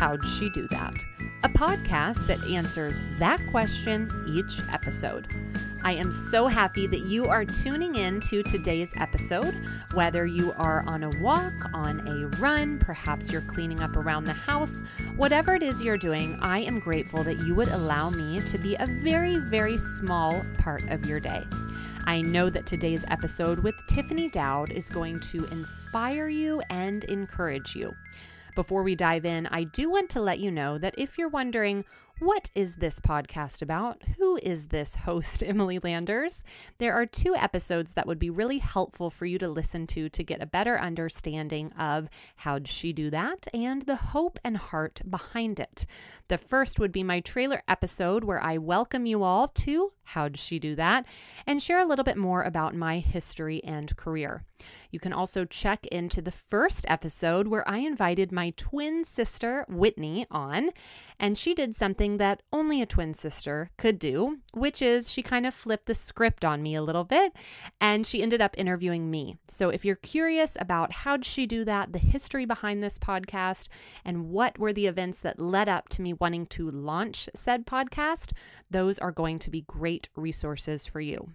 How'd She Do That? A podcast that answers that question each episode. I am so happy that you are tuning in to today's episode. Whether you are on a walk, on a run, perhaps you're cleaning up around the house, whatever it is you're doing, I am grateful that you would allow me to be a very, very small part of your day. I know that today's episode with Tiffany Dowd is going to inspire you and encourage you. Before we dive in, I do want to let you know that if you're wondering, what is this podcast about? Who is this host, Emily Landers? There are two episodes that would be really helpful for you to listen to to get a better understanding of how'd she do that and the hope and heart behind it. The first would be my trailer episode where I welcome you all to How'd She Do That and share a little bit more about my history and career. You can also check into the first episode where I invited my twin sister, Whitney, on, and she did something that only a twin sister could do, which is she kind of flipped the script on me a little bit and she ended up interviewing me. So if you're curious about how'd she do that, the history behind this podcast, and what were the events that led up to me wanting to launch said podcast, those are going to be great resources for you.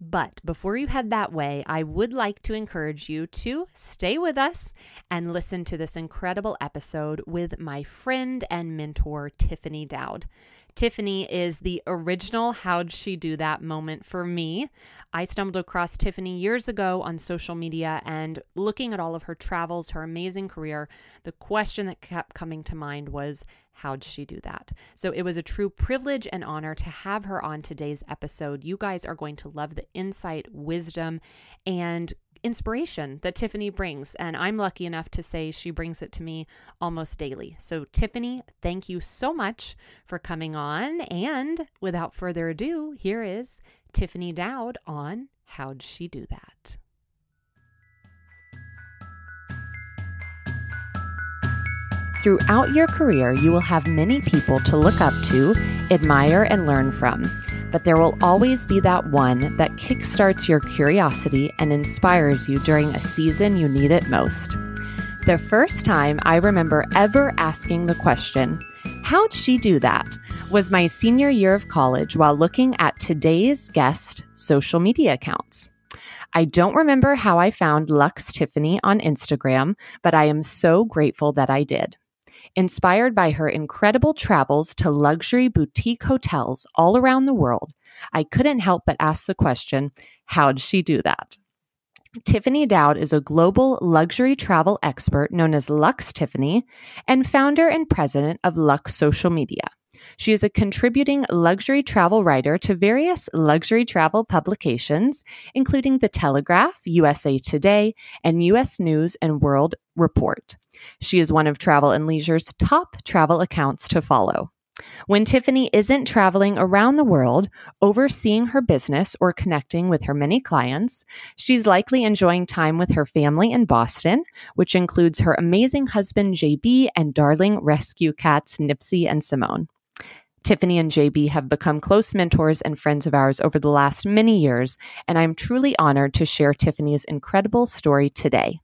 But before you head that way, I would like to encourage you to stay with us and listen to this incredible episode with my friend and mentor, Tiffany Dowd. Tiffany is the original How'd She Do That moment for me. I stumbled across Tiffany years ago on social media and looking at all of her travels, her amazing career, the question that kept coming to mind was, How'd she do that? So it was a true privilege and honor to have her on today's episode. You guys are going to love the insight, wisdom, and inspiration that Tiffany brings. And I'm lucky enough to say she brings it to me almost daily. So, Tiffany, thank you so much for coming on. And without further ado, here is Tiffany Dowd on How'd She Do That? Throughout your career, you will have many people to look up to, admire, and learn from but there will always be that one that kickstarts your curiosity and inspires you during a season you need it most. The first time I remember ever asking the question, How'd she do that? was my senior year of college while looking at today's guest social media accounts. I don't remember how I found Lux Tiffany on Instagram, but I am so grateful that I did. Inspired by her incredible travels to luxury boutique hotels all around the world, I couldn't help but ask the question how'd she do that? Tiffany Dowd is a global luxury travel expert known as Lux Tiffany and founder and president of Lux Social Media. She is a contributing luxury travel writer to various luxury travel publications, including The Telegraph, USA Today, and U.S. News and World Report. She is one of Travel and Leisure's top travel accounts to follow. When Tiffany isn't traveling around the world, overseeing her business or connecting with her many clients, she's likely enjoying time with her family in Boston, which includes her amazing husband JB and darling rescue cats Nipsey and Simone. Tiffany and JB have become close mentors and friends of ours over the last many years, and I'm truly honored to share Tiffany's incredible story today.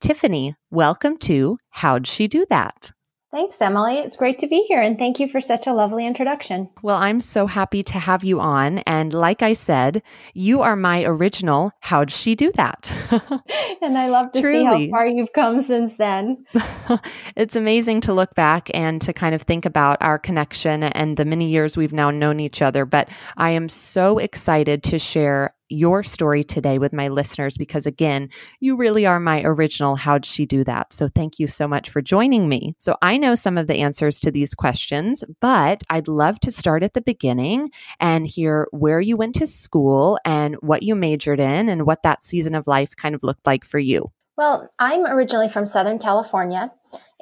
Tiffany, welcome to How'd She Do That? Thanks, Emily. It's great to be here and thank you for such a lovely introduction. Well, I'm so happy to have you on. And like I said, you are my original How'd She Do That? and I love to Truly. see how far you've come since then. it's amazing to look back and to kind of think about our connection and the many years we've now known each other. But I am so excited to share your story today with my listeners because, again, you really are my original How'd She Do That? So thank you so much for joining me. So I know some of the answers to these questions, but I'd love to start at the beginning and hear where you went to school and what you majored in and what that season of life kind of looked like for you. Well, I'm originally from Southern California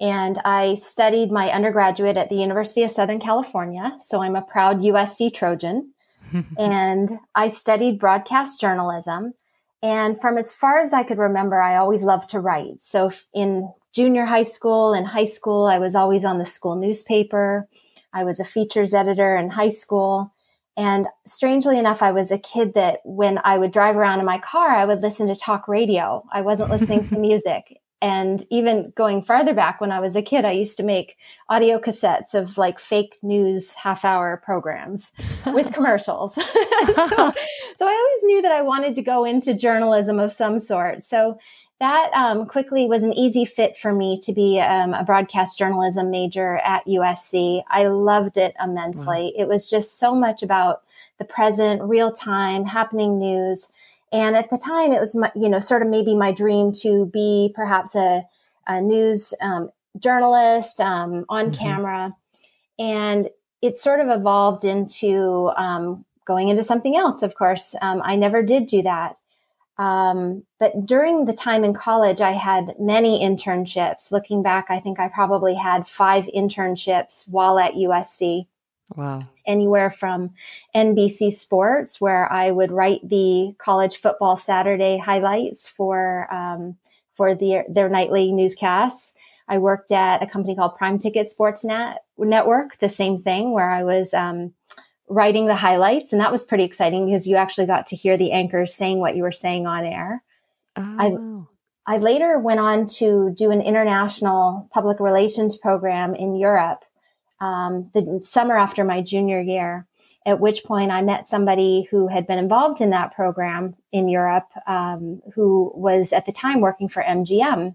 and I studied my undergraduate at the University of Southern California. So I'm a proud USC Trojan. and I studied broadcast journalism. And from as far as I could remember, I always loved to write. So in junior high school and high school, I was always on the school newspaper. I was a features editor in high school. And strangely enough, I was a kid that when I would drive around in my car, I would listen to talk radio. I wasn't listening to music. And even going farther back when I was a kid, I used to make audio cassettes of like fake news half hour programs with commercials. so, so, I always knew that I wanted to go into journalism of some sort. So that um, quickly was an easy fit for me to be um, a broadcast journalism major at USC. I loved it immensely. Wow. It was just so much about the present, real time, happening news and at the time, it was, my, you know, sort of maybe my dream to be perhaps a, a news um, journalist um, on mm-hmm. camera. And it sort of evolved into um, going into something else, of course. Um, I never did do that. Um, but during the time in college, I had many internships. Looking back, I think I probably had five internships while at USC. Wow. Anywhere from NBC Sports, where I would write the college football Saturday highlights for um, for the, their nightly newscasts. I worked at a company called Prime Ticket Sports Net Network, the same thing, where I was um, writing the highlights, and that was pretty exciting because you actually got to hear the anchors saying what you were saying on air. Oh. I I later went on to do an international public relations program in Europe um, the summer after my junior year, at which point I met somebody who had been involved in that program in Europe, um, who was at the time working for MGM.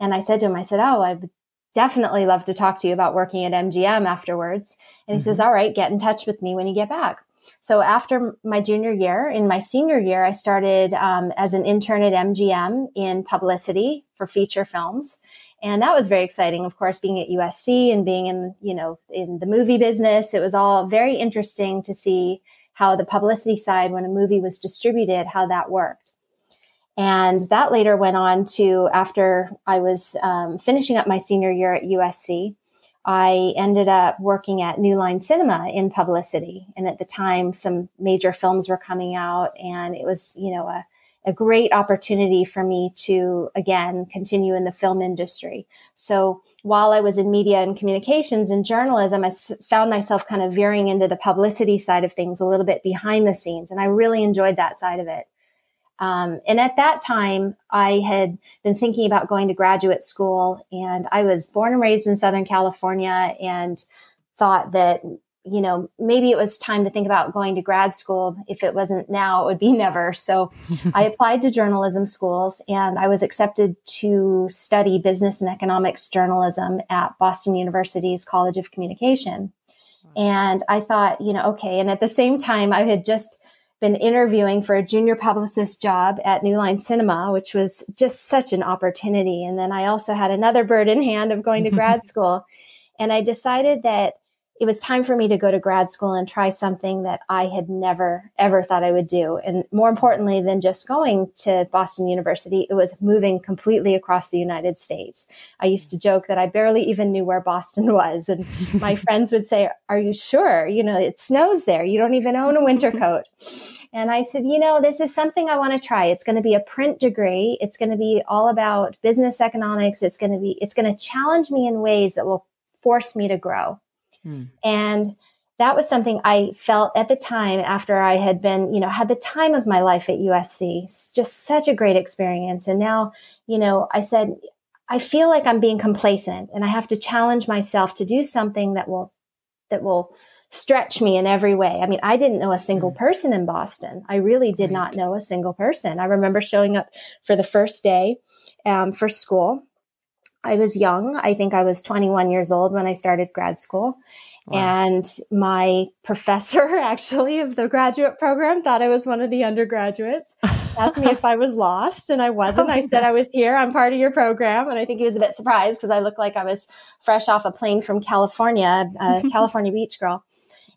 And I said to him, I said, Oh, I would definitely love to talk to you about working at MGM afterwards. And he mm-hmm. says, All right, get in touch with me when you get back. So after my junior year, in my senior year, I started um, as an intern at MGM in publicity for feature films and that was very exciting. Of course being at usc and being in you know in the movie business it was all very interesting to see how the publicity side when a movie was distributed how that worked. And that later went on to after i was um, finishing up my senior year at usc i ended up working at new line cinema in publicity. And at the time some major films were coming out and it was you know a a great opportunity for me to again continue in the film industry. So while I was in media and communications and journalism, I s- found myself kind of veering into the publicity side of things a little bit behind the scenes, and I really enjoyed that side of it. Um, and at that time, I had been thinking about going to graduate school, and I was born and raised in Southern California, and thought that you know, maybe it was time to think about going to grad school. If it wasn't now, it would be never. So I applied to journalism schools and I was accepted to study business and economics journalism at Boston University's College of Communication. And I thought, you know, okay. And at the same time, I had just been interviewing for a junior publicist job at New Line Cinema, which was just such an opportunity. And then I also had another bird in hand of going to grad school. And I decided that it was time for me to go to grad school and try something that I had never, ever thought I would do. And more importantly than just going to Boston University, it was moving completely across the United States. I used to joke that I barely even knew where Boston was. And my friends would say, Are you sure? You know, it snows there. You don't even own a winter coat. And I said, You know, this is something I want to try. It's going to be a print degree. It's going to be all about business economics. It's going to be, it's going to challenge me in ways that will force me to grow. Hmm. And that was something I felt at the time after I had been, you know, had the time of my life at USC, just such a great experience. And now, you know, I said, I feel like I'm being complacent and I have to challenge myself to do something that will, that will stretch me in every way. I mean, I didn't know a single hmm. person in Boston. I really did right. not know a single person. I remember showing up for the first day um, for school I was young. I think I was 21 years old when I started grad school. Wow. And my professor, actually, of the graduate program thought I was one of the undergraduates. Asked me if I was lost, and I wasn't. I said I was here. I'm part of your program. And I think he was a bit surprised because I looked like I was fresh off a plane from California, a California beach girl.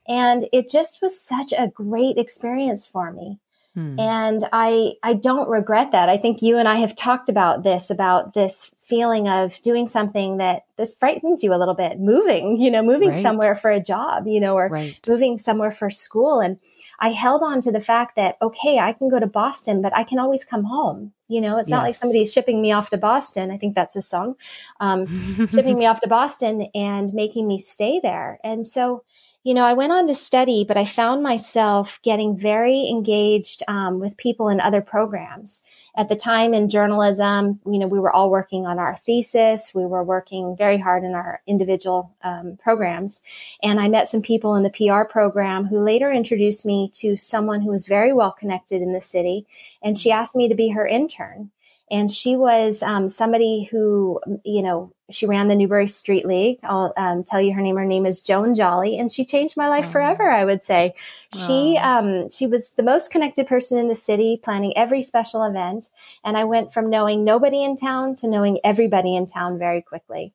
And it just was such a great experience for me. Hmm. And I I don't regret that. I think you and I have talked about this about this feeling of doing something that this frightens you a little bit, moving, you know, moving right. somewhere for a job, you know, or right. moving somewhere for school. And I held on to the fact that okay, I can go to Boston, but I can always come home. You know, it's yes. not like somebody's shipping me off to Boston. I think that's a song, um, shipping me off to Boston and making me stay there. And so you know, I went on to study, but I found myself getting very engaged um, with people in other programs. At the time in journalism, you know, we were all working on our thesis. We were working very hard in our individual um, programs. And I met some people in the PR program who later introduced me to someone who was very well connected in the city. And she asked me to be her intern and she was um, somebody who you know she ran the newbury street league i'll um, tell you her name her name is joan jolly and she changed my life oh. forever i would say oh. she um, she was the most connected person in the city planning every special event and i went from knowing nobody in town to knowing everybody in town very quickly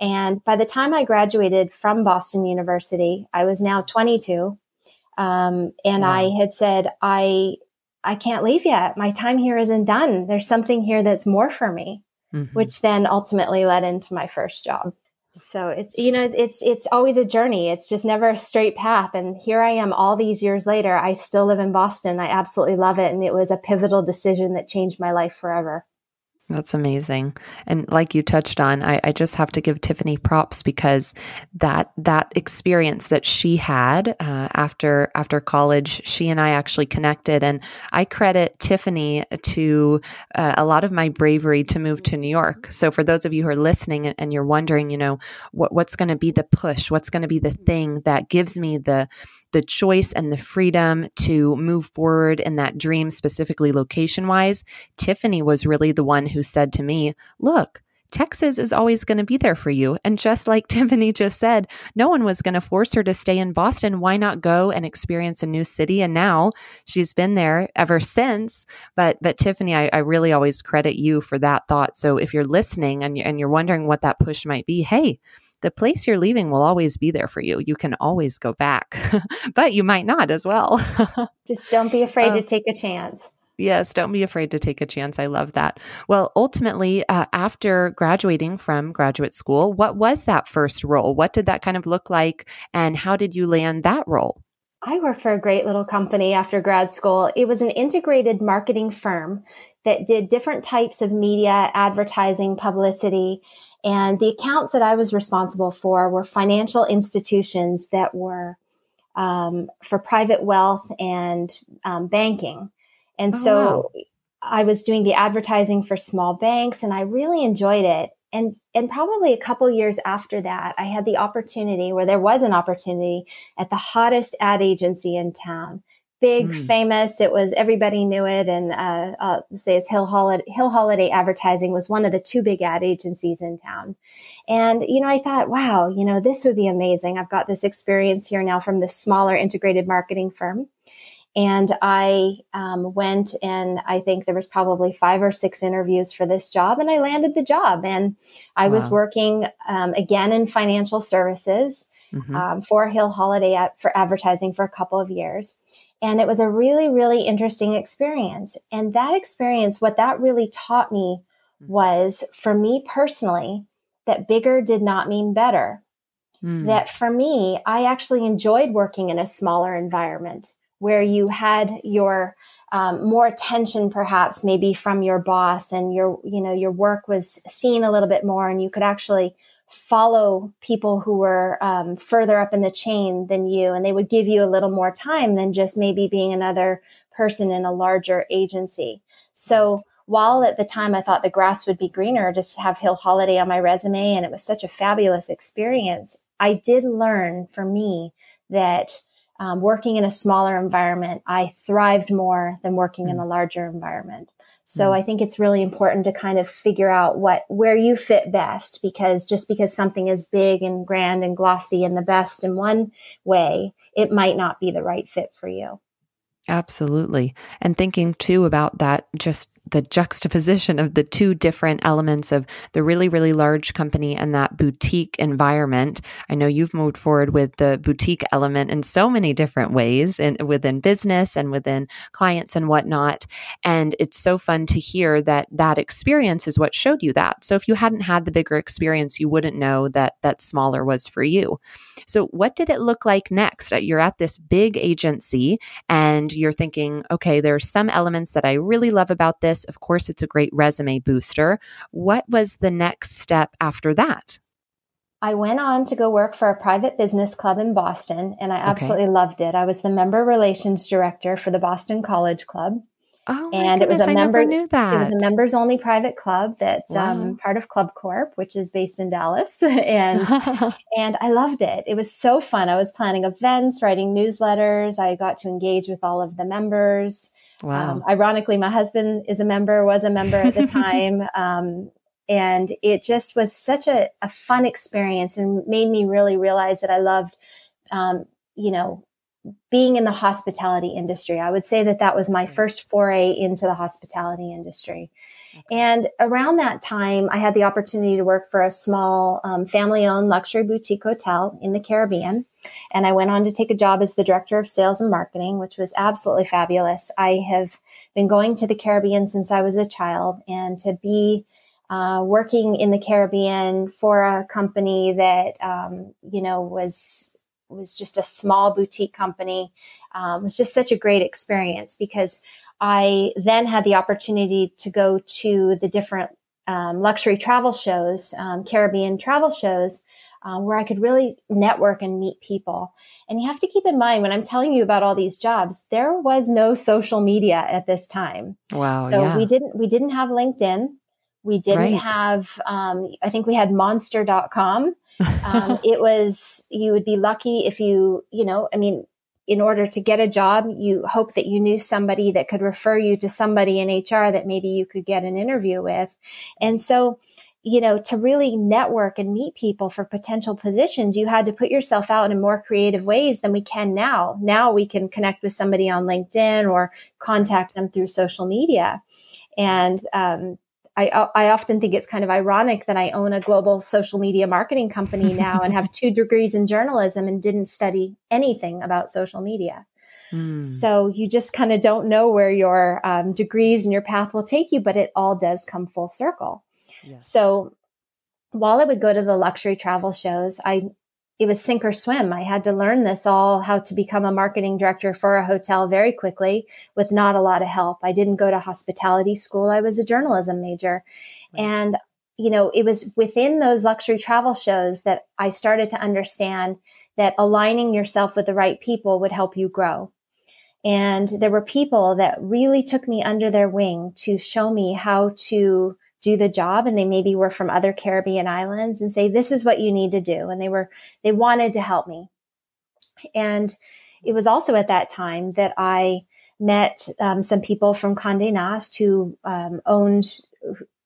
and by the time i graduated from boston university i was now 22 um, and wow. i had said i I can't leave yet. My time here isn't done. There's something here that's more for me, mm-hmm. which then ultimately led into my first job. So it's you know it's it's always a journey. It's just never a straight path. And here I am all these years later. I still live in Boston. I absolutely love it and it was a pivotal decision that changed my life forever. That's amazing. And like you touched on, I, I, just have to give Tiffany props because that that experience that she had uh, after after college, she and I actually connected, and I credit Tiffany to uh, a lot of my bravery to move to New York. So for those of you who are listening and, and you're wondering, you know, what, what's going to be the push, what's going to be the thing that gives me the the choice and the freedom to move forward in that dream, specifically location wise, Tiffany was really the one who said to me, Look, Texas is always going to be there for you. And just like Tiffany just said, no one was going to force her to stay in Boston. Why not go and experience a new city? And now she's been there ever since. But but Tiffany, I, I really always credit you for that thought. So if you're listening and, and you're wondering what that push might be, hey, the place you're leaving will always be there for you. You can always go back, but you might not as well. Just don't be afraid uh, to take a chance. Yes, don't be afraid to take a chance. I love that. Well, ultimately, uh, after graduating from graduate school, what was that first role? What did that kind of look like? And how did you land that role? I worked for a great little company after grad school. It was an integrated marketing firm that did different types of media, advertising, publicity, and the accounts that I was responsible for were financial institutions that were um, for private wealth and um, banking. And oh, so wow. I was doing the advertising for small banks and I really enjoyed it. And, and probably a couple years after that, I had the opportunity where there was an opportunity at the hottest ad agency in town big, mm. famous. It was everybody knew it, and uh, uh, say it's Hill Holliday. Hill Holliday Advertising was one of the two big ad agencies in town, and you know I thought, wow, you know this would be amazing. I've got this experience here now from this smaller integrated marketing firm. And I um, went and I think there was probably five or six interviews for this job, and I landed the job. And I wow. was working um, again in financial services mm-hmm. um, for Hill Holliday at, for advertising for a couple of years. And it was a really, really interesting experience. And that experience, what that really taught me mm. was for me personally, that bigger did not mean better. Mm. That for me, I actually enjoyed working in a smaller environment where you had your um, more attention perhaps maybe from your boss and your you know your work was seen a little bit more and you could actually follow people who were um, further up in the chain than you, and they would give you a little more time than just maybe being another person in a larger agency. So while at the time I thought the grass would be greener just have Hill Holliday on my resume, and it was such a fabulous experience, I did learn for me that um, working in a smaller environment, I thrived more than working mm. in a larger environment. So mm. I think it's really important to kind of figure out what where you fit best because just because something is big and grand and glossy and the best in one way, it might not be the right fit for you. Absolutely. And thinking too about that just the juxtaposition of the two different elements of the really, really large company and that boutique environment. I know you've moved forward with the boutique element in so many different ways and within business and within clients and whatnot. And it's so fun to hear that that experience is what showed you that. So if you hadn't had the bigger experience, you wouldn't know that that smaller was for you. So what did it look like next? Uh, you're at this big agency and you're thinking, okay, there's some elements that I really love about this this. Of course, it's a great resume booster. What was the next step after that? I went on to go work for a private business club in Boston, and I absolutely okay. loved it. I was the member relations director for the Boston College Club. Oh, and goodness, it was a I member. knew that. It was a members only private club that's um, wow. um, part of Club Corp, which is based in Dallas, and and I loved it. It was so fun. I was planning events, writing newsletters. I got to engage with all of the members. Wow. Um, ironically, my husband is a member, was a member at the time. Um, and it just was such a, a, fun experience and made me really realize that I loved, um, you know, being in the hospitality industry. I would say that that was my mm-hmm. first foray into the hospitality industry. And around that time, I had the opportunity to work for a small um, family owned luxury boutique hotel in the Caribbean. And I went on to take a job as the director of sales and marketing, which was absolutely fabulous. I have been going to the Caribbean since I was a child, and to be uh, working in the Caribbean for a company that um, you know was was just a small boutique company um, was just such a great experience because I then had the opportunity to go to the different um, luxury travel shows, um, Caribbean travel shows, um, where I could really network and meet people. And you have to keep in mind when I'm telling you about all these jobs, there was no social media at this time. Wow. So yeah. we didn't we didn't have LinkedIn. We didn't right. have, um, I think we had monster.com. Um, it was, you would be lucky if you, you know, I mean, in order to get a job, you hope that you knew somebody that could refer you to somebody in HR that maybe you could get an interview with. And so, you know, to really network and meet people for potential positions, you had to put yourself out in more creative ways than we can now. Now we can connect with somebody on LinkedIn or contact them through social media. And um, I, I often think it's kind of ironic that I own a global social media marketing company now and have two degrees in journalism and didn't study anything about social media. Mm. So you just kind of don't know where your um, degrees and your path will take you, but it all does come full circle. So while I would go to the luxury travel shows, I it was sink or swim. I had to learn this all how to become a marketing director for a hotel very quickly with not a lot of help. I didn't go to hospitality school. I was a journalism major. Right. And, you know, it was within those luxury travel shows that I started to understand that aligning yourself with the right people would help you grow. And there were people that really took me under their wing to show me how to do the job and they maybe were from other Caribbean islands and say, this is what you need to do. And they were, they wanted to help me. And it was also at that time that I met um, some people from Condé Nast who um, owned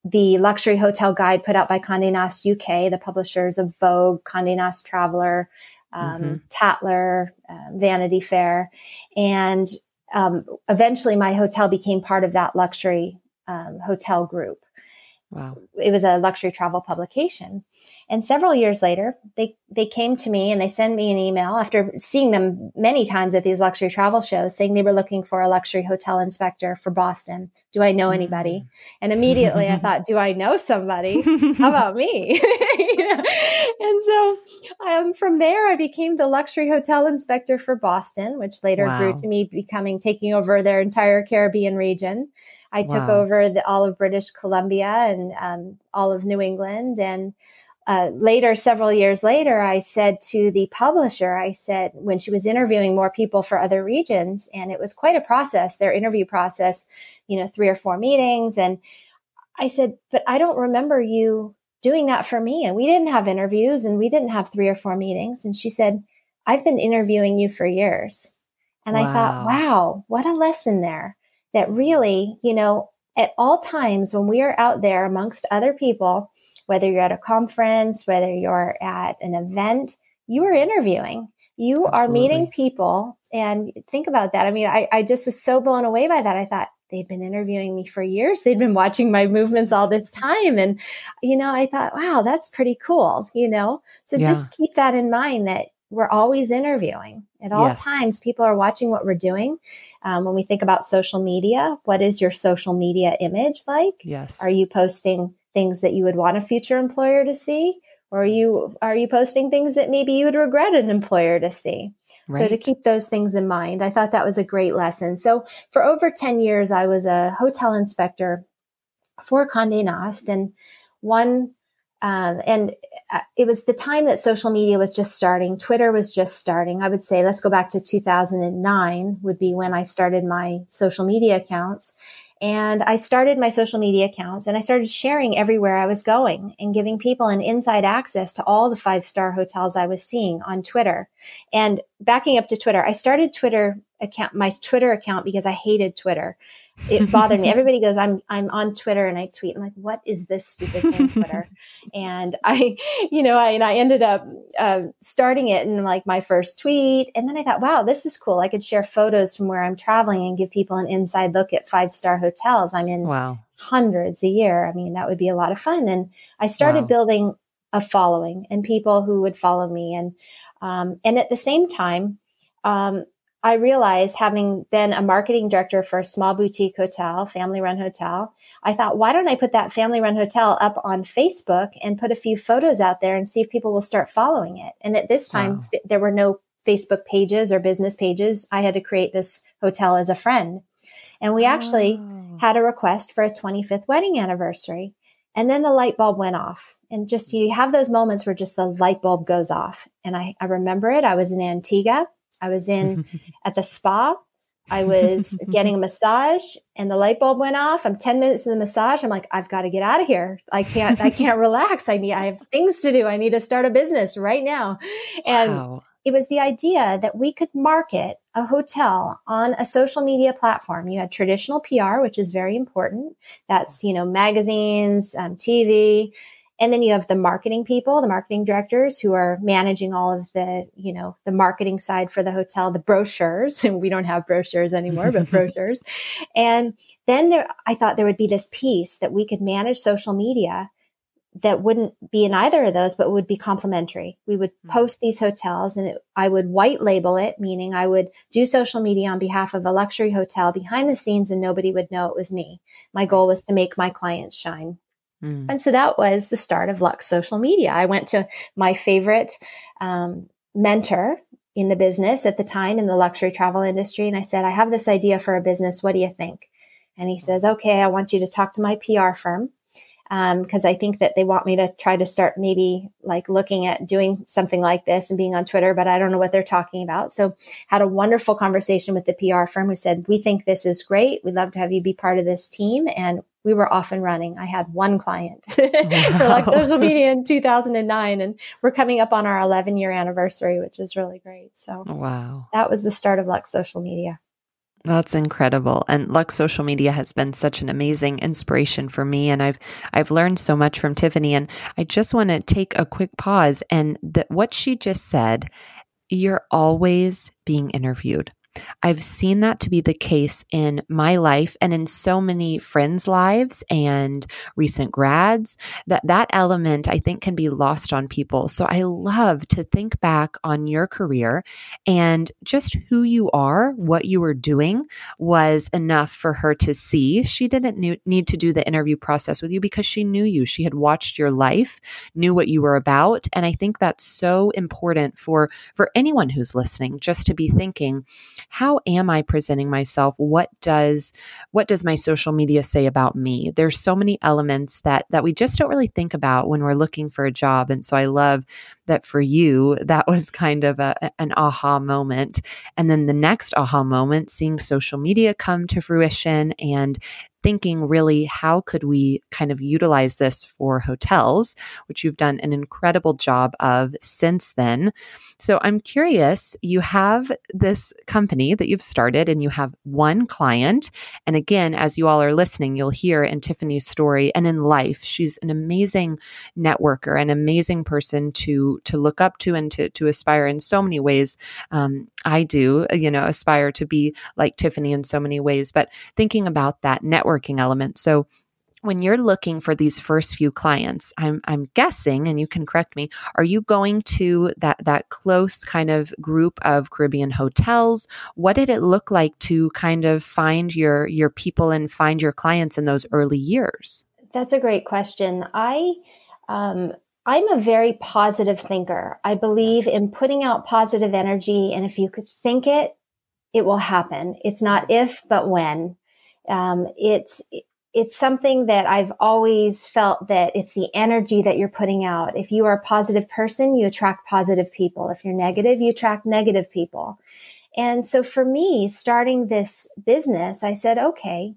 the luxury hotel guide put out by Condé Nast UK, the publishers of Vogue, Condé Nast Traveler, um, mm-hmm. Tatler, uh, Vanity Fair. And um, eventually my hotel became part of that luxury um, hotel group. Wow. It was a luxury travel publication. And several years later, they, they came to me and they sent me an email after seeing them many times at these luxury travel shows saying they were looking for a luxury hotel inspector for Boston. Do I know anybody? Mm. And immediately I thought, do I know somebody? How about me? And so um, from there, I became the luxury hotel inspector for Boston, which later wow. grew to me becoming taking over their entire Caribbean region. I wow. took over the, all of British Columbia and um, all of New England. And uh, later, several years later, I said to the publisher, I said, when she was interviewing more people for other regions, and it was quite a process, their interview process, you know, three or four meetings. And I said, but I don't remember you doing that for me. And we didn't have interviews and we didn't have three or four meetings. And she said, I've been interviewing you for years. And wow. I thought, wow, what a lesson there that really, you know, at all times when we are out there amongst other people, whether you're at a conference, whether you're at an event, you are interviewing. You Absolutely. are meeting people. And think about that. I mean, I, I just was so blown away by that. I thought, they'd been interviewing me for years. They'd been watching my movements all this time. And, you know, I thought, wow, that's pretty cool, you know? So yeah. just keep that in mind that we're always interviewing at all yes. times. People are watching what we're doing. Um, when we think about social media, what is your social media image like? Yes. Are you posting things that you would want a future employer to see? Or are you are you posting things that maybe you would regret an employer to see? Right. So to keep those things in mind, I thought that was a great lesson. So for over 10 years, I was a hotel inspector for Condé Nast. And one Um, and uh, it was the time that social media was just starting. Twitter was just starting. I would say, let's go back to 2009 would be when I started my social media accounts. And I started my social media accounts and I started sharing everywhere I was going and giving people an inside access to all the five star hotels I was seeing on Twitter. And backing up to Twitter, I started Twitter account, my Twitter account because I hated Twitter it bothered me. Everybody goes, I'm I'm on Twitter and I tweet. I'm like, what is this stupid thing, Twitter? and I, you know, I and I ended up uh, starting it in like my first tweet, and then I thought, wow, this is cool. I could share photos from where I'm traveling and give people an inside look at five star hotels. I'm in wow. hundreds a year. I mean, that would be a lot of fun. And I started wow. building a following and people who would follow me, and um, and at the same time. Um, I realized having been a marketing director for a small boutique hotel, family run hotel, I thought, why don't I put that family run hotel up on Facebook and put a few photos out there and see if people will start following it? And at this time, wow. f- there were no Facebook pages or business pages. I had to create this hotel as a friend. And we actually oh. had a request for a 25th wedding anniversary. And then the light bulb went off. And just you have those moments where just the light bulb goes off. And I, I remember it. I was in Antigua I was in at the spa. I was getting a massage and the light bulb went off. I'm 10 minutes in the massage. I'm like, I've got to get out of here. I can't, I can't relax. I need, I have things to do. I need to start a business right now. And wow. it was the idea that we could market a hotel on a social media platform. You had traditional PR, which is very important. That's, you know, magazines, um, TV and then you have the marketing people, the marketing directors who are managing all of the, you know, the marketing side for the hotel, the brochures. And we don't have brochures anymore, but brochures. And then there, I thought there would be this piece that we could manage social media that wouldn't be in either of those, but would be complementary. We would mm-hmm. post these hotels and it, I would white label it, meaning I would do social media on behalf of a luxury hotel behind the scenes and nobody would know it was me. My goal was to make my clients shine. Mm. And so that was the start of Lux Social Media. I went to my favorite um, mentor in the business at the time in the luxury travel industry. And I said, I have this idea for a business. What do you think? And he says, Okay, I want you to talk to my PR firm because um, I think that they want me to try to start maybe like looking at doing something like this and being on Twitter, but I don't know what they're talking about. So had a wonderful conversation with the PR firm who said, "We think this is great. We'd love to have you be part of this team." And we were off and running. I had one client wow. for like social media in 2009, and we're coming up on our 11 year anniversary, which is really great. So wow, that was the start of Lux Social Media. That's incredible. And Lux social media has been such an amazing inspiration for me and I've I've learned so much from Tiffany and I just want to take a quick pause and that what she just said, you're always being interviewed. I've seen that to be the case in my life and in so many friends' lives and recent grads that that element I think can be lost on people. So I love to think back on your career and just who you are, what you were doing was enough for her to see. She didn't need to do the interview process with you because she knew you. She had watched your life, knew what you were about, and I think that's so important for for anyone who's listening just to be thinking how am I presenting myself? What does what does my social media say about me? There's so many elements that that we just don't really think about when we're looking for a job. And so I love that for you, that was kind of a, an aha moment. And then the next aha moment, seeing social media come to fruition and thinking really how could we kind of utilize this for hotels, which you've done an incredible job of since then. So I'm curious, you have this company that you've started and you have one client. And again, as you all are listening, you'll hear in Tiffany's story and in life, she's an amazing networker, an amazing person to to look up to and to to aspire in so many ways. Um, I do, you know, aspire to be like Tiffany in so many ways, but thinking about that networking element. So when you're looking for these first few clients i'm i'm guessing and you can correct me are you going to that that close kind of group of caribbean hotels what did it look like to kind of find your your people and find your clients in those early years that's a great question i um, I'm a very positive thinker. I believe in putting out positive energy. And if you could think it, it will happen. It's not if, but when. Um, it's it's something that I've always felt that it's the energy that you're putting out. If you are a positive person, you attract positive people. If you're negative, you attract negative people. And so for me, starting this business, I said, okay,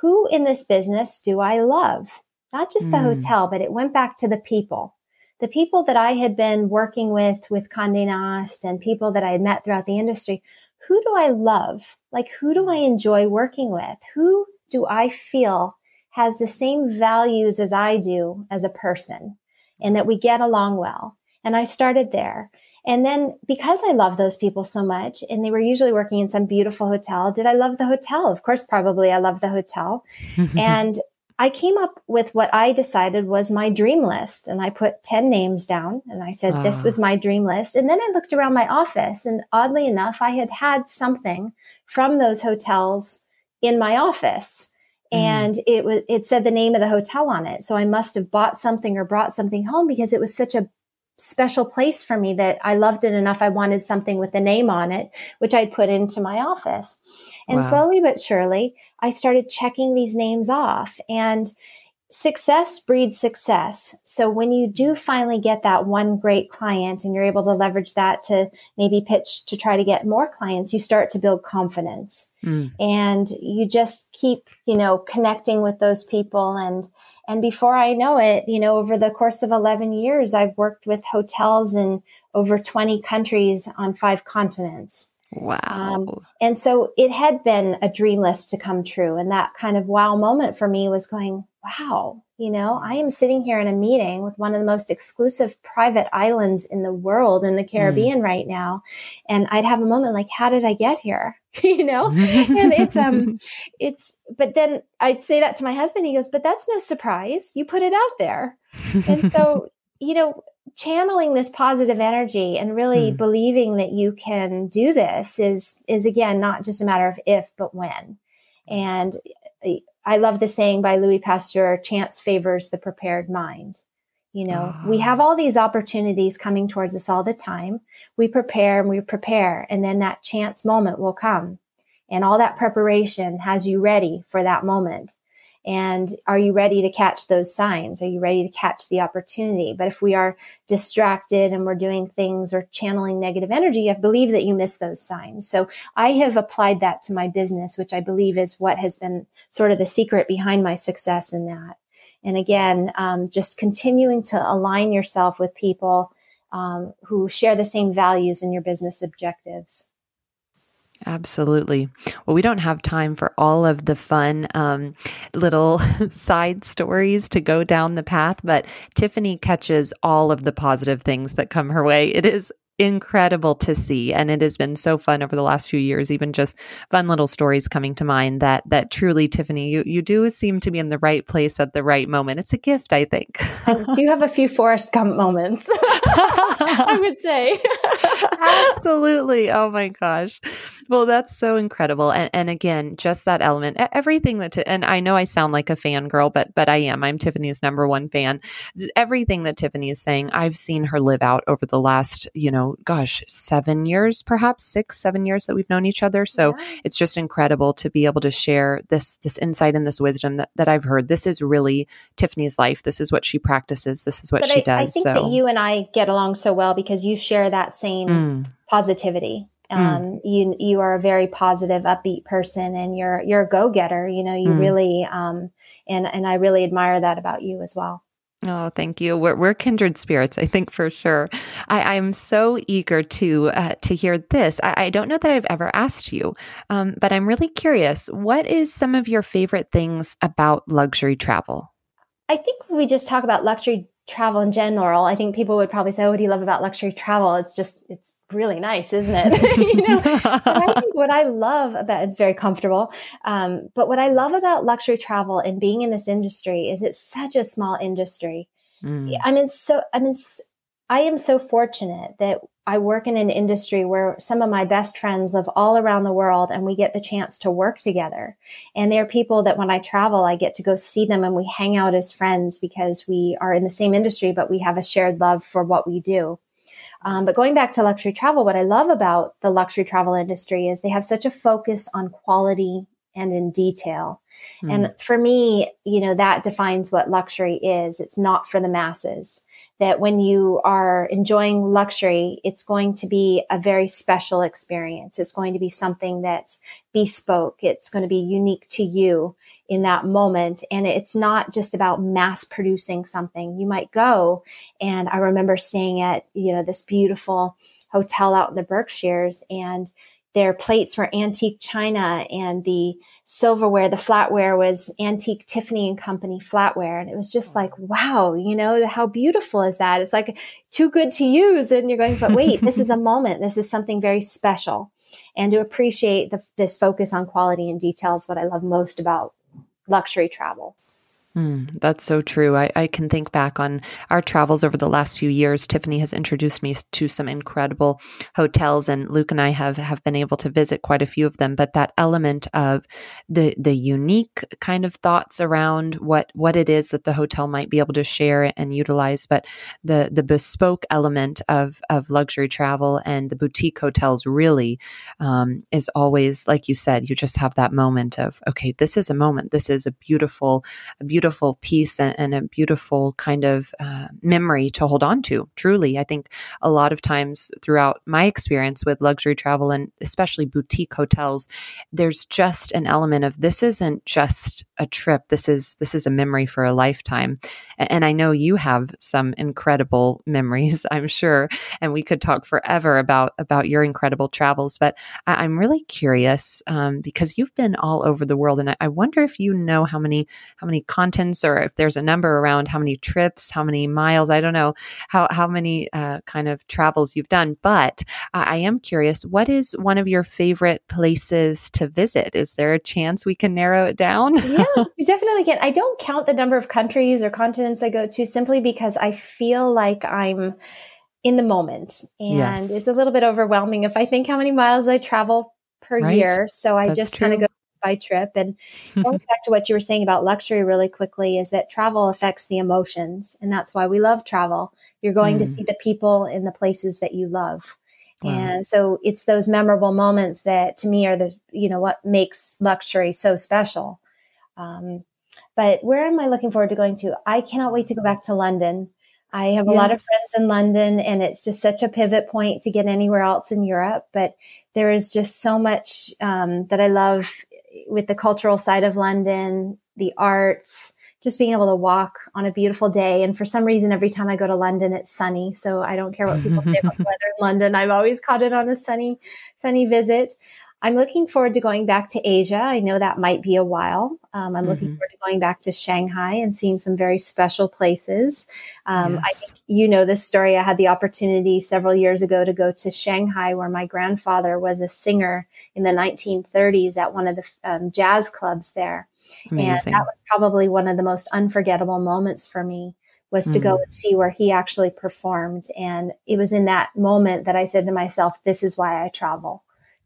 who in this business do I love? Not just the mm. hotel, but it went back to the people. The people that I had been working with, with Condé Nast and people that I had met throughout the industry. Who do I love? Like, who do I enjoy working with? Who do I feel has the same values as I do as a person and that we get along well? And I started there. And then because I love those people so much and they were usually working in some beautiful hotel, did I love the hotel? Of course, probably I love the hotel. and I came up with what I decided was my dream list. And I put 10 names down and I said, this was ah. my dream list. And then I looked around my office and oddly enough, I had had something from those hotels in my office. Mm. And it was, it said the name of the hotel on it. So I must have bought something or brought something home because it was such a special place for me that I loved it enough. I wanted something with the name on it, which I'd put into my office. And wow. slowly but surely, I started checking these names off and success breeds success. So when you do finally get that one great client and you're able to leverage that to maybe pitch to try to get more clients, you start to build confidence mm. and you just keep, you know, connecting with those people and and before I know it, you know, over the course of 11 years, I've worked with hotels in over 20 countries on five continents. Wow. Um, and so it had been a dream list to come true. And that kind of wow moment for me was going, wow, you know, I am sitting here in a meeting with one of the most exclusive private islands in the world in the Caribbean mm. right now. And I'd have a moment like, how did I get here? you know? and it's, um, it's, but then I'd say that to my husband. He goes, but that's no surprise. You put it out there. and so, you know, channeling this positive energy and really mm. believing that you can do this is, is again, not just a matter of if, but when. And I love the saying by Louis Pasteur chance favors the prepared mind. You know, uh-huh. we have all these opportunities coming towards us all the time. We prepare and we prepare, and then that chance moment will come. And all that preparation has you ready for that moment. And are you ready to catch those signs? Are you ready to catch the opportunity? But if we are distracted and we're doing things or channeling negative energy, I believe that you miss those signs. So I have applied that to my business, which I believe is what has been sort of the secret behind my success in that. And again, um, just continuing to align yourself with people um, who share the same values in your business objectives. Absolutely. Well, we don't have time for all of the fun um, little side stories to go down the path, but Tiffany catches all of the positive things that come her way. It is incredible to see and it has been so fun over the last few years even just fun little stories coming to mind that that truly tiffany you you do seem to be in the right place at the right moment. It's a gift i think. I do have a few forrest gump moments i would say. Absolutely. Oh my gosh well that's so incredible and, and again just that element everything that t- and i know i sound like a fangirl but but i am i'm tiffany's number one fan everything that tiffany is saying i've seen her live out over the last you know gosh, seven years, perhaps six, seven years that we've known each other. So yeah. it's just incredible to be able to share this this insight and this wisdom that, that I've heard. This is really Tiffany's life. This is what she practices. This is what but she I, does. I think so. that you and I get along so well because you share that same mm. positivity. Mm. Um, mm. you you are a very positive, upbeat person, and you're you're a go getter. You know, you mm. really um, and and I really admire that about you as well. Oh, thank you. We're, we're kindred spirits, I think for sure. I, am so eager to uh, to hear this. I, I, don't know that I've ever asked you, um, but I'm really curious. What is some of your favorite things about luxury travel? I think we just talk about luxury travel in general, I think people would probably say, "Oh, what do you love about luxury travel?" It's just it's really nice, isn't it? you know, I think what I love about it's very comfortable. Um, but what I love about luxury travel and being in this industry is it's such a small industry. Mm. I mean, so I mean, I am so fortunate that I work in an industry where some of my best friends live all around the world and we get the chance to work together. And they're people that when I travel, I get to go see them and we hang out as friends because we are in the same industry, but we have a shared love for what we do. Um, but going back to luxury travel, what I love about the luxury travel industry is they have such a focus on quality and in detail. Mm. And for me, you know, that defines what luxury is. It's not for the masses. That when you are enjoying luxury, it's going to be a very special experience. It's going to be something that's bespoke. It's going to be unique to you in that moment. And it's not just about mass producing something. You might go. And I remember staying at, you know, this beautiful hotel out in the Berkshires and their plates were antique china and the silverware the flatware was antique tiffany and company flatware. And it was just like mm. wow you know how beautiful is that? It's like too good to use. And you're going but wait this is a moment. This is something very special. And to appreciate the, this focus on quality and detail is what i love most about luxury travel Mm, that's so true. I, I can think back on our travels over the last few years. Tiffany has introduced me to some incredible hotels, and Luke and I have have been able to visit quite a few of them. But that element of the the unique kind of thoughts around what what it is that the hotel might be able to share and utilize, but the the bespoke element of of luxury travel and the boutique hotels really um, is always like you said. You just have that moment of okay, this is a moment. This is a beautiful, a beautiful beautiful piece and, and a beautiful kind of uh, memory to hold on to. Truly, I think a lot of times throughout my experience with luxury travel and especially boutique hotels, there's just an element of this isn't just a trip. This is this is a memory for a lifetime. And, and I know you have some incredible memories, I'm sure, and we could talk forever about about your incredible travels. But I, am really curious um, because you've been all over the world, and I, I wonder if you know how many how many or if there's a number around how many trips, how many miles. I don't know how how many uh, kind of travels you've done, but I am curious. What is one of your favorite places to visit? Is there a chance we can narrow it down? yeah, you definitely can. I don't count the number of countries or continents I go to simply because I feel like I'm in the moment and yes. it's a little bit overwhelming if I think how many miles I travel per right. year. So I That's just kind of go by trip. And going back to what you were saying about luxury really quickly is that travel affects the emotions. And that's why we love travel. You're going mm. to see the people in the places that you love. Wow. And so it's those memorable moments that to me are the, you know, what makes luxury so special. Um, but where am I looking forward to going to? I cannot wait to go back to London. I have a yes. lot of friends in London, and it's just such a pivot point to get anywhere else in Europe. But there is just so much um, that I love with the cultural side of London, the arts, just being able to walk on a beautiful day. And for some reason, every time I go to London, it's sunny. So I don't care what people say about the weather in London. I've always caught it on a sunny, sunny visit. I'm looking forward to going back to Asia. I know that might be a while. Um, I'm mm-hmm. looking forward to going back to Shanghai and seeing some very special places. Um, yes. I think you know this story. I had the opportunity several years ago to go to Shanghai, where my grandfather was a singer in the 1930s at one of the um, jazz clubs there. Amazing. And that was probably one of the most unforgettable moments for me was to mm. go and see where he actually performed. And it was in that moment that I said to myself, this is why I travel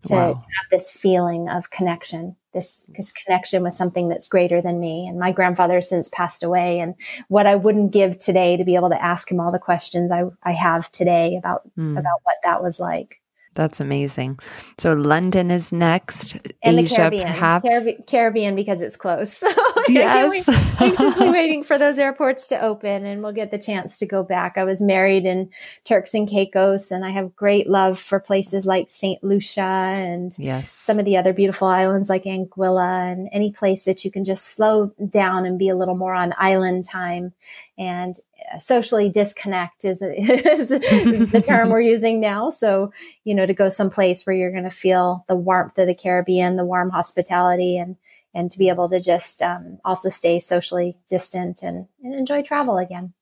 to, wow. to have this feeling of connection this, this connection with something that's greater than me and my grandfather has since passed away and what i wouldn't give today to be able to ask him all the questions i, I have today about mm. about what that was like that's amazing. So London is next. And Asia, the Caribbean. Perhaps. Carib- Caribbean because it's close. Yes. anxiously waiting for those airports to open and we'll get the chance to go back. I was married in Turks and Caicos and I have great love for places like St. Lucia and yes. some of the other beautiful islands like Anguilla and any place that you can just slow down and be a little more on island time and uh, socially disconnect is, is, is the term we're using now. So, you know, to go someplace where you're going to feel the warmth of the Caribbean, the warm hospitality, and and to be able to just um, also stay socially distant and, and enjoy travel again.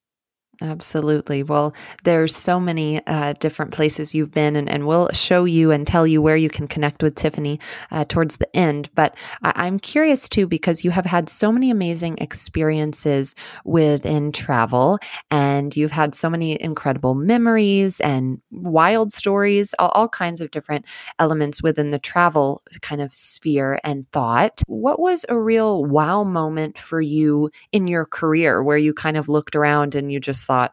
Absolutely. Well, there's so many uh, different places you've been, and, and we'll show you and tell you where you can connect with Tiffany uh, towards the end. But I- am curious too, because you have had so many amazing experiences within travel, and you've had so many incredible memories and wild stories, all, all kinds of different elements within the travel kind of sphere and thought. What was a real wow moment for you in your career where you kind of looked around and you just thought,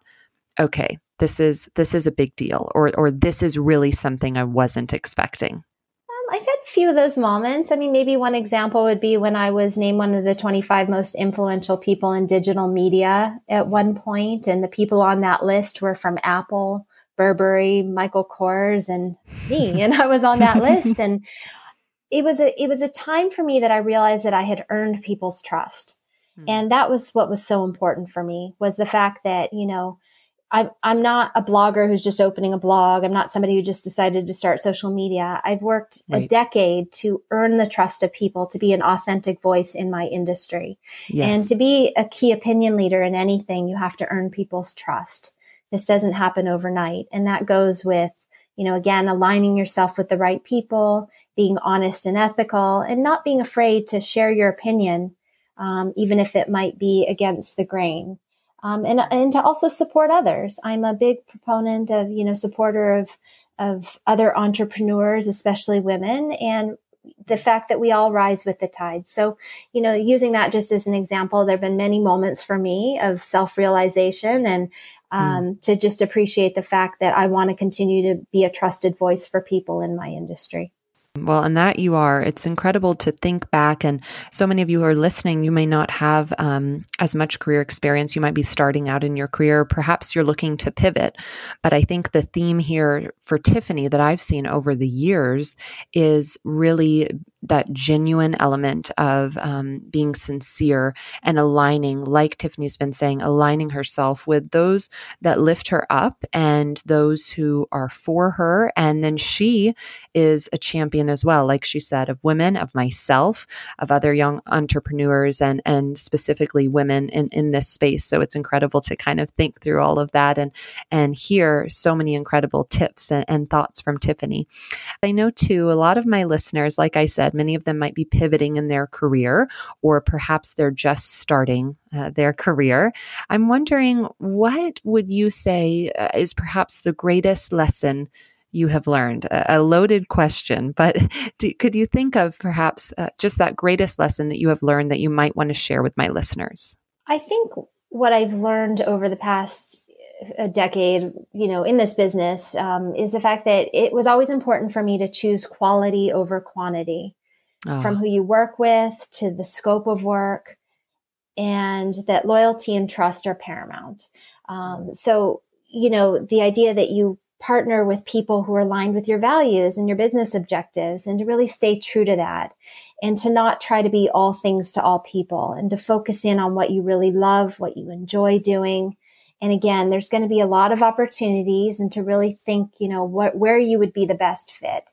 okay, this is this is a big deal, or or this is really something I wasn't expecting? Um, I've had a few of those moments. I mean, maybe one example would be when I was named one of the 25 most influential people in digital media at one point, and the people on that list were from Apple, Burberry, Michael Kors, and me, and I was on that list. And it was a it was a time for me that I realized that I had earned people's trust, mm-hmm. and that was what was so important for me was the fact that you know I'm, I'm not a blogger who's just opening a blog. I'm not somebody who just decided to start social media. I've worked right. a decade to earn the trust of people, to be an authentic voice in my industry. Yes. And to be a key opinion leader in anything, you have to earn people's trust. This doesn't happen overnight. And that goes with, you know, again, aligning yourself with the right people, being honest and ethical, and not being afraid to share your opinion, um, even if it might be against the grain um, and and to also support others. I'm a big proponent of you know supporter of of other entrepreneurs, especially women, and the fact that we all rise with the tide. So, you know, using that just as an example, there have been many moments for me of self realization and um, mm. to just appreciate the fact that I want to continue to be a trusted voice for people in my industry. Well, and that you are. It's incredible to think back. And so many of you who are listening, you may not have um, as much career experience. You might be starting out in your career. Perhaps you're looking to pivot. But I think the theme here for Tiffany that I've seen over the years is really that genuine element of um, being sincere and aligning, like Tiffany's been saying, aligning herself with those that lift her up and those who are for her. And then she is a champion as well, like she said, of women, of myself, of other young entrepreneurs, and and specifically women in, in this space. So it's incredible to kind of think through all of that and and hear so many incredible tips and, and thoughts from Tiffany. I know too, a lot of my listeners, like I said, Many of them might be pivoting in their career, or perhaps they're just starting uh, their career. I'm wondering what would you say uh, is perhaps the greatest lesson you have learned? A, a loaded question, but do, could you think of perhaps uh, just that greatest lesson that you have learned that you might want to share with my listeners? I think what I've learned over the past a decade, you know, in this business um, is the fact that it was always important for me to choose quality over quantity oh. from who you work with to the scope of work, and that loyalty and trust are paramount. Um, so, you know, the idea that you partner with people who are aligned with your values and your business objectives and to really stay true to that and to not try to be all things to all people and to focus in on what you really love, what you enjoy doing. And again, there's going to be a lot of opportunities and to really think, you know, what, where you would be the best fit.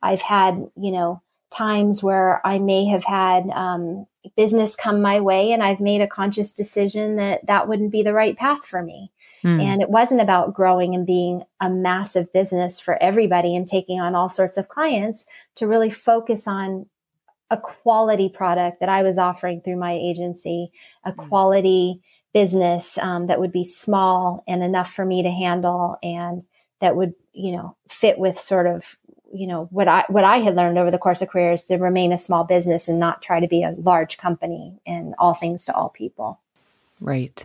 I've had, you know, times where I may have had um, business come my way and I've made a conscious decision that that wouldn't be the right path for me. Mm. And it wasn't about growing and being a massive business for everybody and taking on all sorts of clients to really focus on a quality product that I was offering through my agency, a mm. quality business um, that would be small and enough for me to handle and that would, you know, fit with sort of you know what I what I had learned over the course of career is to remain a small business and not try to be a large company and all things to all people. Right.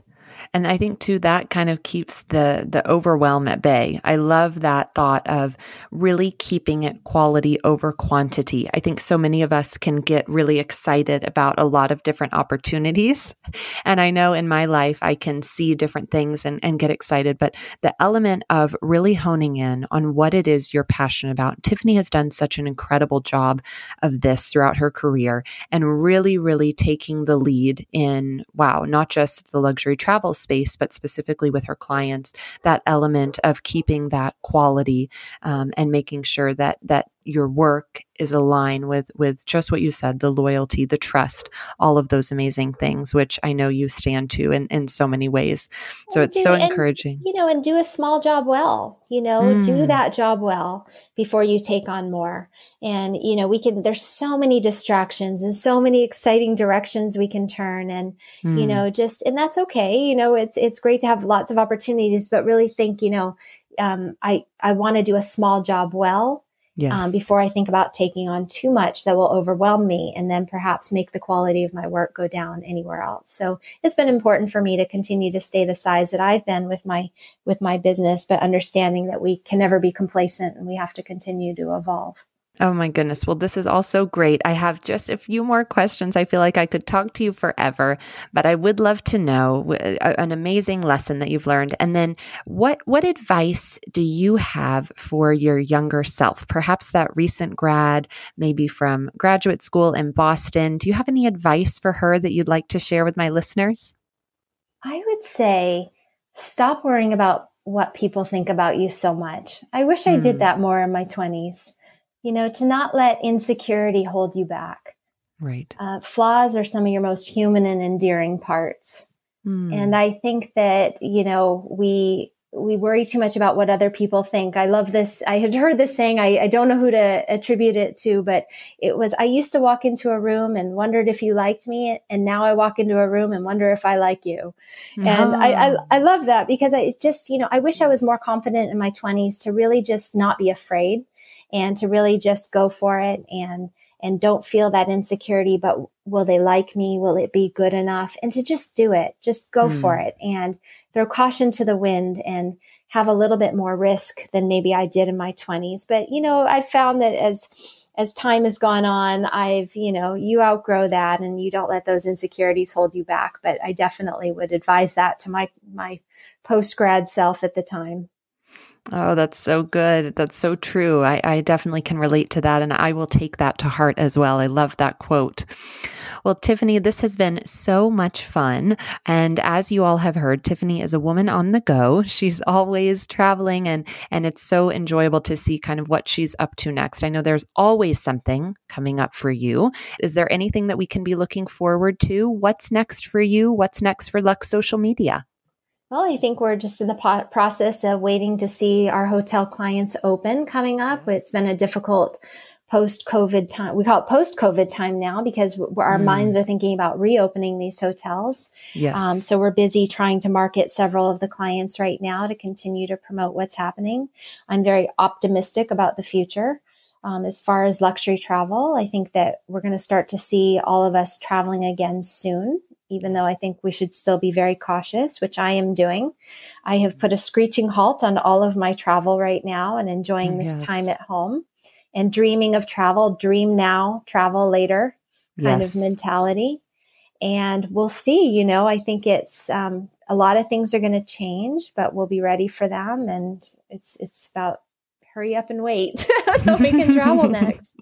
And I think too that kind of keeps the the overwhelm at bay. I love that thought of really keeping it quality over quantity. I think so many of us can get really excited about a lot of different opportunities. And I know in my life I can see different things and, and get excited, but the element of really honing in on what it is you're passionate about. Tiffany has done such an incredible job of this throughout her career and really, really taking the lead in wow, not just the luxury travel space, but specifically with her clients, that element of keeping that quality um, and making sure that that your work is aligned with with just what you said the loyalty the trust all of those amazing things which i know you stand to in, in so many ways so it's do, so encouraging you know and do a small job well you know mm. do that job well before you take on more and you know we can there's so many distractions and so many exciting directions we can turn and mm. you know just and that's okay you know it's it's great to have lots of opportunities but really think you know um, i i want to do a small job well yes. um, before I think about taking on too much that will overwhelm me and then perhaps make the quality of my work go down anywhere else. So it's been important for me to continue to stay the size that I've been with my with my business, but understanding that we can never be complacent and we have to continue to evolve. Oh my goodness. Well, this is also great. I have just a few more questions. I feel like I could talk to you forever, but I would love to know an amazing lesson that you've learned. And then what what advice do you have for your younger self? Perhaps that recent grad, maybe from graduate school in Boston. Do you have any advice for her that you'd like to share with my listeners? I would say stop worrying about what people think about you so much. I wish I did hmm. that more in my 20s you know, to not let insecurity hold you back. Right. Uh, flaws are some of your most human and endearing parts. Mm. And I think that, you know, we, we worry too much about what other people think. I love this. I had heard this saying. I, I, don't know who to attribute it to, but it was I used to walk into a room and wondered if you liked me, and now I walk into a room and wonder if I like you. And I, I, I love that because I just you know I wish I was more confident in my twenties to really just not be afraid and to really just go for it and and don't feel that insecurity but will they like me? Will it be good enough? And to just do it just go mm. for it and throw caution to the wind and have a little bit more risk than maybe I did in my 20s but you know I've found that as as time has gone on I've you know you outgrow that and you don't let those insecurities hold you back. But I definitely would advise that to my my post grad self at the time Oh, that's so good. That's so true. I, I, definitely can relate to that, and I will take that to heart as well. I love that quote. Well, Tiffany, this has been so much fun. And as you all have heard, Tiffany is a woman on the go. She's always traveling, and, and it's so enjoyable to see kind of what she's up to next. I know there's always something coming up for you. Is there anything that we can be looking forward to? What's next for you? What's next for Luxe Social Media? Well, I think we're just in the po- process of waiting to see our hotel clients open coming up. It's been a difficult post COVID time. We call it post COVID time now because our mm. minds are thinking about reopening these hotels. Yes. Um, so we're busy trying to market several of the clients right now to continue to promote what's happening. I'm very optimistic about the future. Um, as far as luxury travel, I think that we're going to start to see all of us traveling again soon even though I think we should still be very cautious, which I am doing. I have put a screeching halt on all of my travel right now and enjoying this yes. time at home and dreaming of travel, dream now, travel later kind yes. of mentality. And we'll see, you know, I think it's um, a lot of things are going to change, but we'll be ready for them. And it's, it's about hurry up and wait so we can travel next.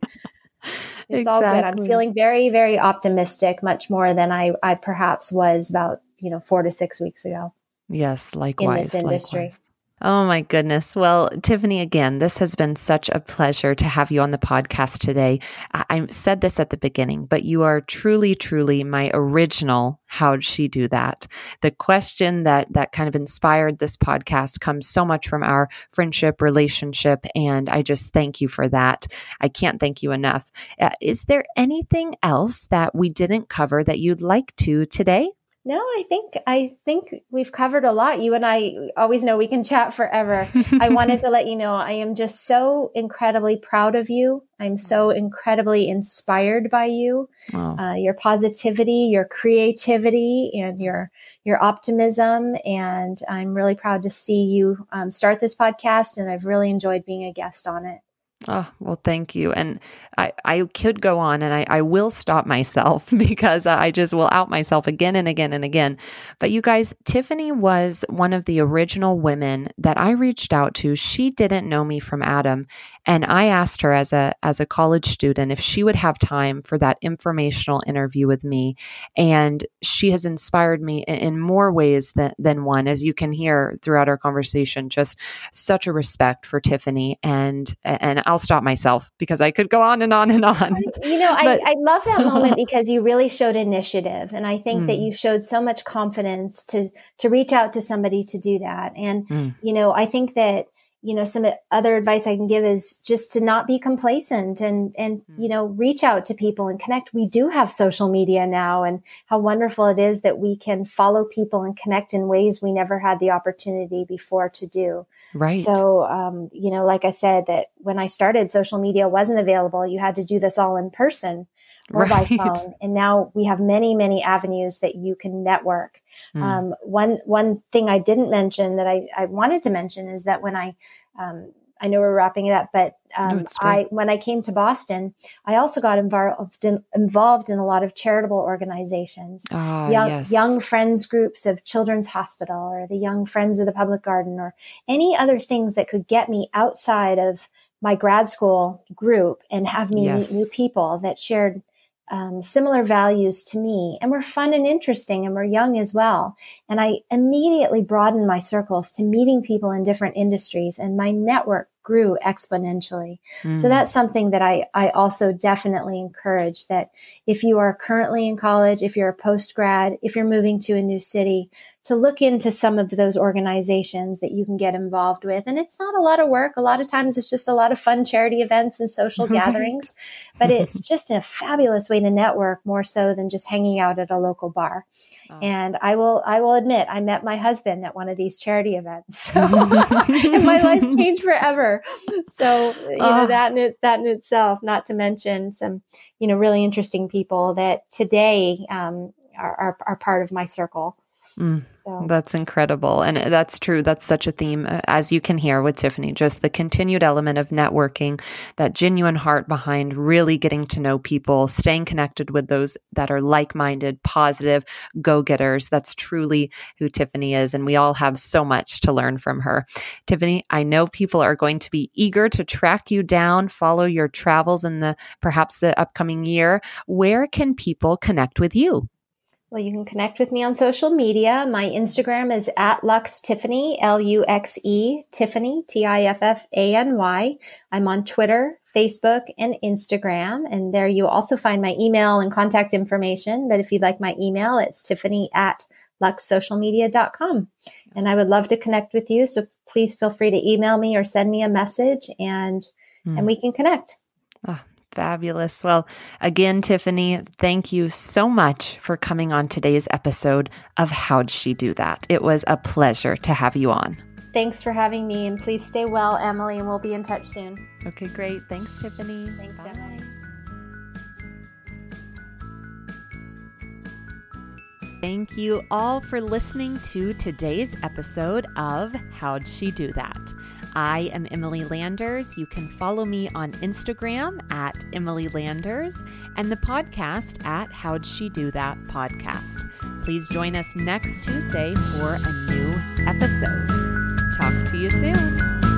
It's exactly. all good. I'm feeling very, very optimistic, much more than I, I perhaps was about, you know, four to six weeks ago. Yes, likewise. In this industry. Likewise. Oh my goodness. Well, Tiffany, again, this has been such a pleasure to have you on the podcast today. I, said this at the beginning, but you are truly, truly my original how'd she do that? The question that that kind of inspired this podcast comes so much from our friendship relationship and I just thank you for that. I can't thank you enough. Uh, is there anything else that we didn't cover that you'd like to today? No, I think I think we've covered a lot. You and I always know we can chat forever. I wanted to let you know I am just so incredibly proud of you. I'm so incredibly inspired by you, oh. uh, your positivity, your creativity, and your your optimism. And I'm really proud to see you um, start this podcast. And I've really enjoyed being a guest on it. Oh, well, thank you. And I, I could go on and I, I will stop myself because I just will out myself again and again and again. But you guys, Tiffany was one of the original women that I reached out to. She didn't know me from Adam. And I asked her as a as a college student if she would have time for that informational interview with me. And she has inspired me in, in more ways than, than one, as you can hear throughout our conversation. Just such a respect for Tiffany. And and I'll stop myself because I could go on and on and on. You know, but, I, I love that moment because you really showed initiative. And I think mm. that you showed so much confidence to to reach out to somebody to do that. And, mm. you know, I think that you know some other advice i can give is just to not be complacent and and mm-hmm. you know reach out to people and connect. We do have social media now and how wonderful it is that we can follow people and connect in ways we never had the opportunity before to do. Right. So um, you know like i said that when i started social media wasn't available. You had to do this all in person or right. by phone. And now we have many, many avenues that you can network. Mm. Um, one one thing I didn't mention that I, I wanted to mention is that when I um, I know we're wrapping it up, but um, no, I when I came to Boston, I also got involved in, involved in a lot of charitable organizations, uh, young, yes. young friends groups of Children's Hospital or the Young Friends of the Public Garden or any other things that could get me outside of my grad school group and have me yes. meet new people that shared um, similar values to me and were fun and interesting and were young as well. And I immediately broadened my circles to meeting people in different industries and my network grew exponentially. Mm. So that's something that I, I also definitely encourage that if you are currently in college, if you're a post grad, if you're moving to a new city, to look into some of those organizations that you can get involved with. And it's not a lot of work. A lot of times it's just a lot of fun charity events and social gatherings, but it's just a fabulous way to network more so than just hanging out at a local bar. Oh. And I will, I will admit, I met my husband at one of these charity events. So, and my life changed forever. So, you know, oh. that in it, that in itself, not to mention some, you know, really interesting people that today, um, are, are, are part of my circle. Mm. So. That's incredible. And that's true. That's such a theme, uh, as you can hear with Tiffany, just the continued element of networking, that genuine heart behind really getting to know people, staying connected with those that are like minded, positive, go getters. That's truly who Tiffany is. And we all have so much to learn from her. Tiffany, I know people are going to be eager to track you down, follow your travels in the perhaps the upcoming year. Where can people connect with you? Well, you can connect with me on social media. My Instagram is at Luxe Tiffany, L U X E Tiffany, T I F F A N Y. I'm on Twitter, Facebook, and Instagram. And there you also find my email and contact information. But if you'd like my email, it's tiffany at luxesocialmedia.com. And I would love to connect with you. So please feel free to email me or send me a message and, mm. and we can connect. Oh, Fabulous. Well, again, Tiffany, thank you so much for coming on today's episode of How'd She Do That? It was a pleasure to have you on. Thanks for having me, and please stay well, Emily, and we'll be in touch soon. Okay, great. Thanks, Tiffany. Thanks, Bye. Emily. Thank you all for listening to today's episode of How'd She Do That? I am Emily Landers. You can follow me on Instagram at Emily Landers and the podcast at How'd She Do That podcast. Please join us next Tuesday for a new episode. Talk to you soon.